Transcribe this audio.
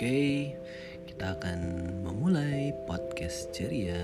Oke, kita akan memulai podcast ceria.